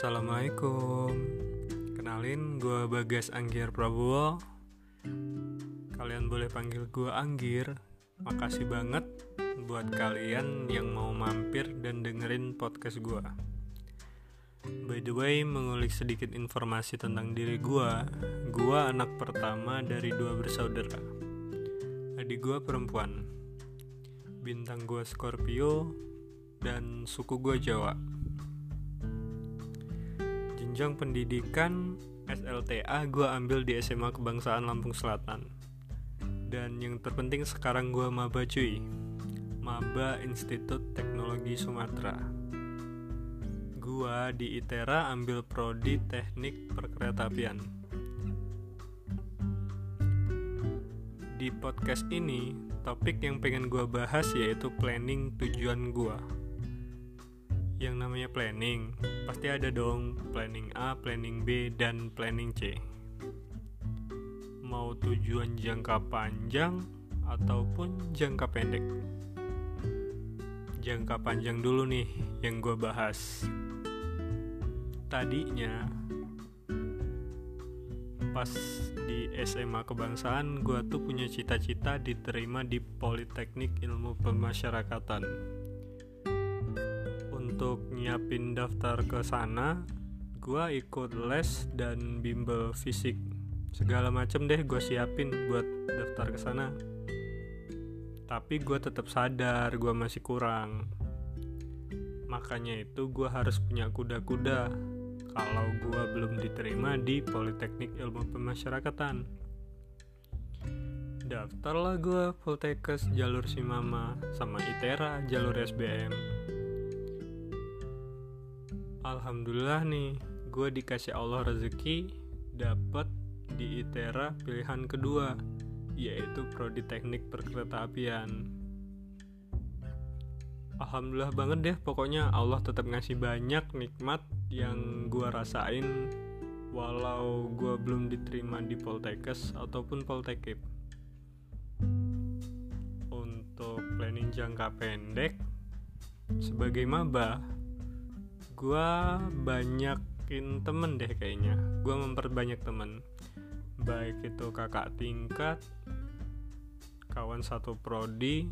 Assalamualaikum. Kenalin gue Bagas Anggir Prabowo. Kalian boleh panggil gue Anggir. Makasih banget buat kalian yang mau mampir dan dengerin podcast gue By the way, mengulik sedikit informasi tentang diri gue Gue anak pertama dari dua bersaudara. Adik gue perempuan. Bintang gue Scorpio Dan suku gue Jawa jenjang pendidikan SLTA gue ambil di SMA Kebangsaan Lampung Selatan. Dan yang terpenting sekarang gue maba cuy. Maba Institut Teknologi Sumatera. Gue di ITERA ambil prodi teknik perkeretaapian. Di podcast ini topik yang pengen gue bahas yaitu planning tujuan gue yang namanya planning pasti ada dong planning A, planning B, dan planning C. Mau tujuan jangka panjang ataupun jangka pendek? Jangka panjang dulu nih yang gue bahas. Tadinya pas di SMA kebangsaan gue tuh punya cita-cita diterima di Politeknik Ilmu Pemasyarakatan untuk nyiapin daftar ke sana gue ikut les dan bimbel fisik. Segala macem deh gue siapin buat daftar ke sana. Tapi gue tetap sadar gue masih kurang. Makanya itu gue harus punya kuda-kuda. Kalau gue belum diterima di Politeknik Ilmu Pemasyarakatan. Daftarlah gue Poltekkes jalur Simama sama ITERA jalur SBM Alhamdulillah nih, gue dikasih Allah rezeki dapat di ITERA pilihan kedua, yaitu prodi teknik perkeretaapian. Alhamdulillah banget deh, pokoknya Allah tetap ngasih banyak nikmat yang gue rasain walau gue belum diterima di Poltekkes ataupun Poltekip. Untuk planning jangka pendek, sebagai maba, gue banyakin temen deh kayaknya. Gue memperbanyak temen. Baik itu kakak tingkat kawan satu prodi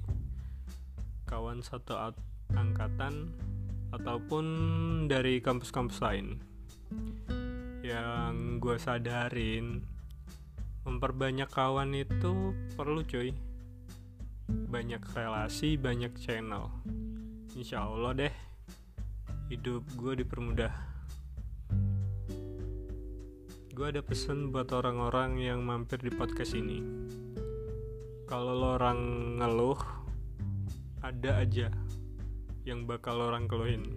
kawan satu angkatan ataupun dari kampus-kampus lain. Yang gue sadarin memperbanyak kawan itu perlu cuy. Banyak relasi banyak channel. Insya Allah deh hidup gue dipermudah. Gue ada pesan buat orang-orang yang mampir di podcast ini. Kalau lo orang ngeluh ada aja yang bakal orang keluhin.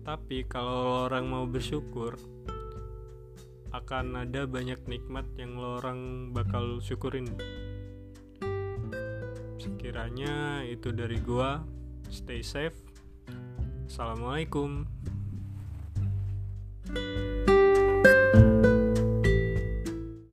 Tapi kalau orang mau bersyukur akan ada banyak nikmat yang lo orang bakal syukurin. Sekiranya itu dari gua stay safe Assalamualaikum.